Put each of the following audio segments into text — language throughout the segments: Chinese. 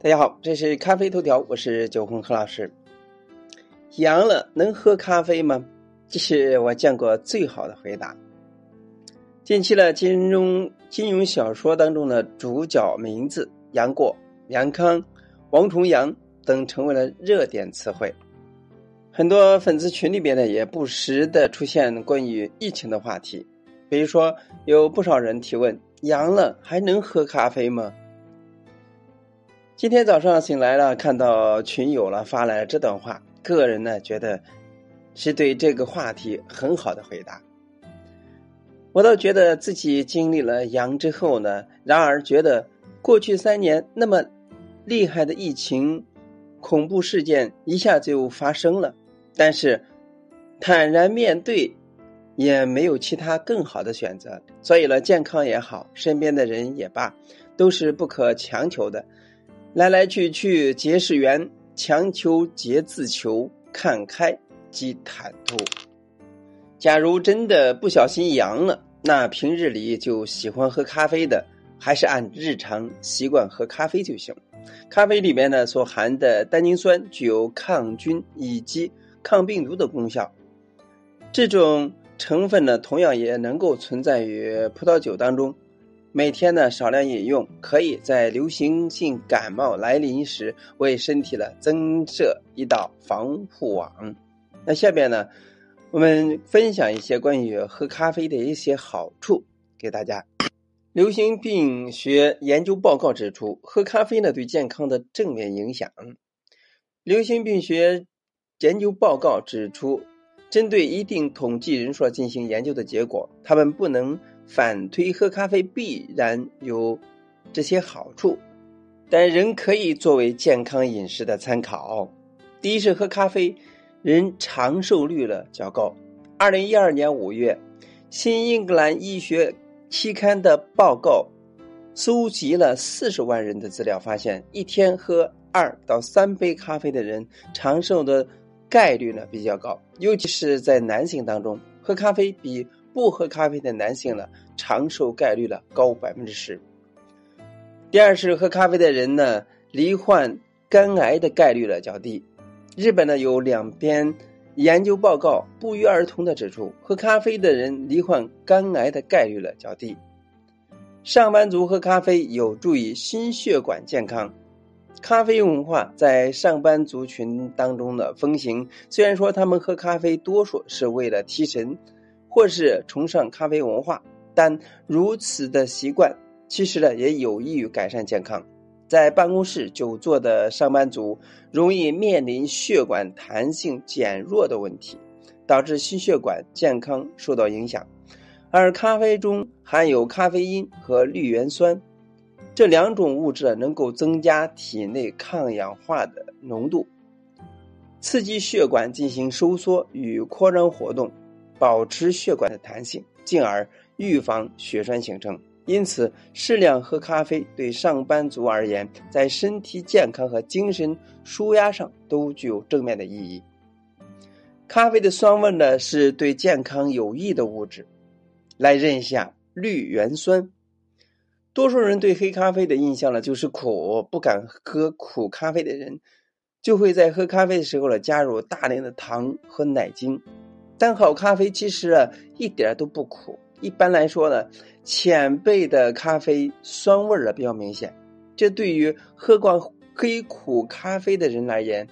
大家好，这是咖啡头条，我是九红何老师。阳了能喝咖啡吗？这是我见过最好的回答。近期的金融金融小说当中的主角名字杨过、杨康、王重阳等成为了热点词汇。很多粉丝群里边呢，也不时的出现关于疫情的话题，比如说有不少人提问：阳了还能喝咖啡吗？今天早上醒来了，看到群友了发来了这段话，个人呢觉得是对这个话题很好的回答。我倒觉得自己经历了阳之后呢，然而觉得过去三年那么厉害的疫情恐怖事件一下就发生了，但是坦然面对也没有其他更好的选择。所以呢，健康也好，身边的人也罢，都是不可强求的。来来去去皆是缘，强求皆自求，看开即坦途。假如真的不小心阳了，那平日里就喜欢喝咖啡的，还是按日常习惯喝咖啡就行。咖啡里面呢所含的单宁酸具有抗菌以及抗病毒的功效，这种成分呢同样也能够存在于葡萄酒当中。每天呢少量饮用，可以在流行性感冒来临时为身体呢增设一道防护网。那下边呢，我们分享一些关于喝咖啡的一些好处给大家。流行病学研究报告指出，喝咖啡呢对健康的正面影响。流行病学研究报告指出，针对一定统计人数进行研究的结果，他们不能。反推喝咖啡必然有这些好处，但仍可以作为健康饮食的参考。第一是喝咖啡，人长寿率了较高。二零一二年五月，《新英格兰医学期刊》的报告搜集了四十万人的资料，发现一天喝二到三杯咖啡的人长寿的概率呢比较高，尤其是在男性当中，喝咖啡比。不喝咖啡的男性呢，长寿概率呢高百分之十。第二是喝咖啡的人呢，罹患肝癌的概率呢较低。日本呢有两篇研究报告不约而同的指出，喝咖啡的人罹患肝癌的概率呢较低。上班族喝咖啡有助于心血管健康。咖啡文化在上班族群当中的风行，虽然说他们喝咖啡多数是为了提神。或是崇尚咖啡文化，但如此的习惯其实呢也有益于改善健康。在办公室久坐的上班族容易面临血管弹性减弱的问题，导致心血管健康受到影响。而咖啡中含有咖啡因和绿原酸这两种物质能够增加体内抗氧化的浓度，刺激血管进行收缩与扩张活动。保持血管的弹性，进而预防血栓形成。因此，适量喝咖啡对上班族而言，在身体健康和精神舒压上都具有正面的意义。咖啡的酸味呢，是对健康有益的物质。来认一下绿原酸。多数人对黑咖啡的印象呢，就是苦，不敢喝苦咖啡的人，就会在喝咖啡的时候呢，加入大量的糖和奶精。但好咖啡其实啊一点都不苦，一般来说呢，浅焙的咖啡酸味儿啊比较明显，这对于喝惯黑苦咖啡的人而言，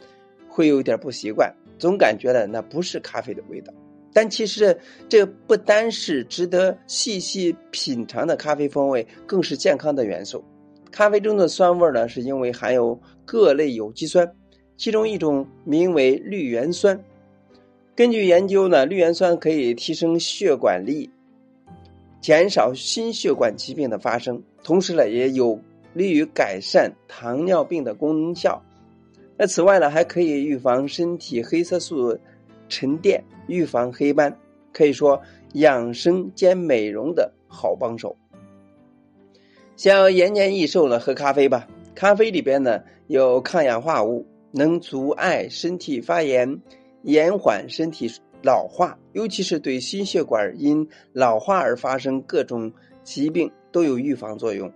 会有点不习惯，总感觉呢那不是咖啡的味道。但其实这不单是值得细细品尝的咖啡风味，更是健康的元素。咖啡中的酸味呢，是因为含有各类有机酸，其中一种名为绿原酸。根据研究呢，绿原酸可以提升血管力，减少心血管疾病的发生，同时呢，也有利于改善糖尿病的功效。那此外呢，还可以预防身体黑色素沉淀，预防黑斑，可以说养生兼美容的好帮手。想要延年益寿呢，喝咖啡吧。咖啡里边呢有抗氧化物，能阻碍身体发炎。延缓身体老化，尤其是对心血管因老化而发生各种疾病都有预防作用。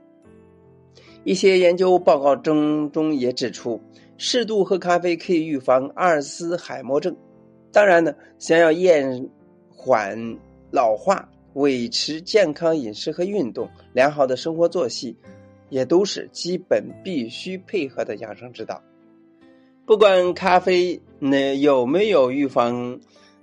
一些研究报告中中也指出，适度喝咖啡可以预防阿尔茨海默症。当然呢，想要延缓老化，维持健康饮食和运动，良好的生活作息，也都是基本必须配合的养生之道。不管咖啡那有没有预防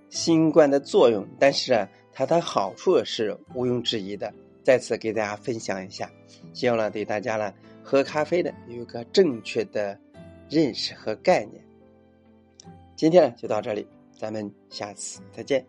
新冠的作用，但是啊，它的好处是毋庸置疑的。再次给大家分享一下，希望呢对大家呢喝咖啡的有一个正确的认识和概念。今天呢就到这里，咱们下次再见。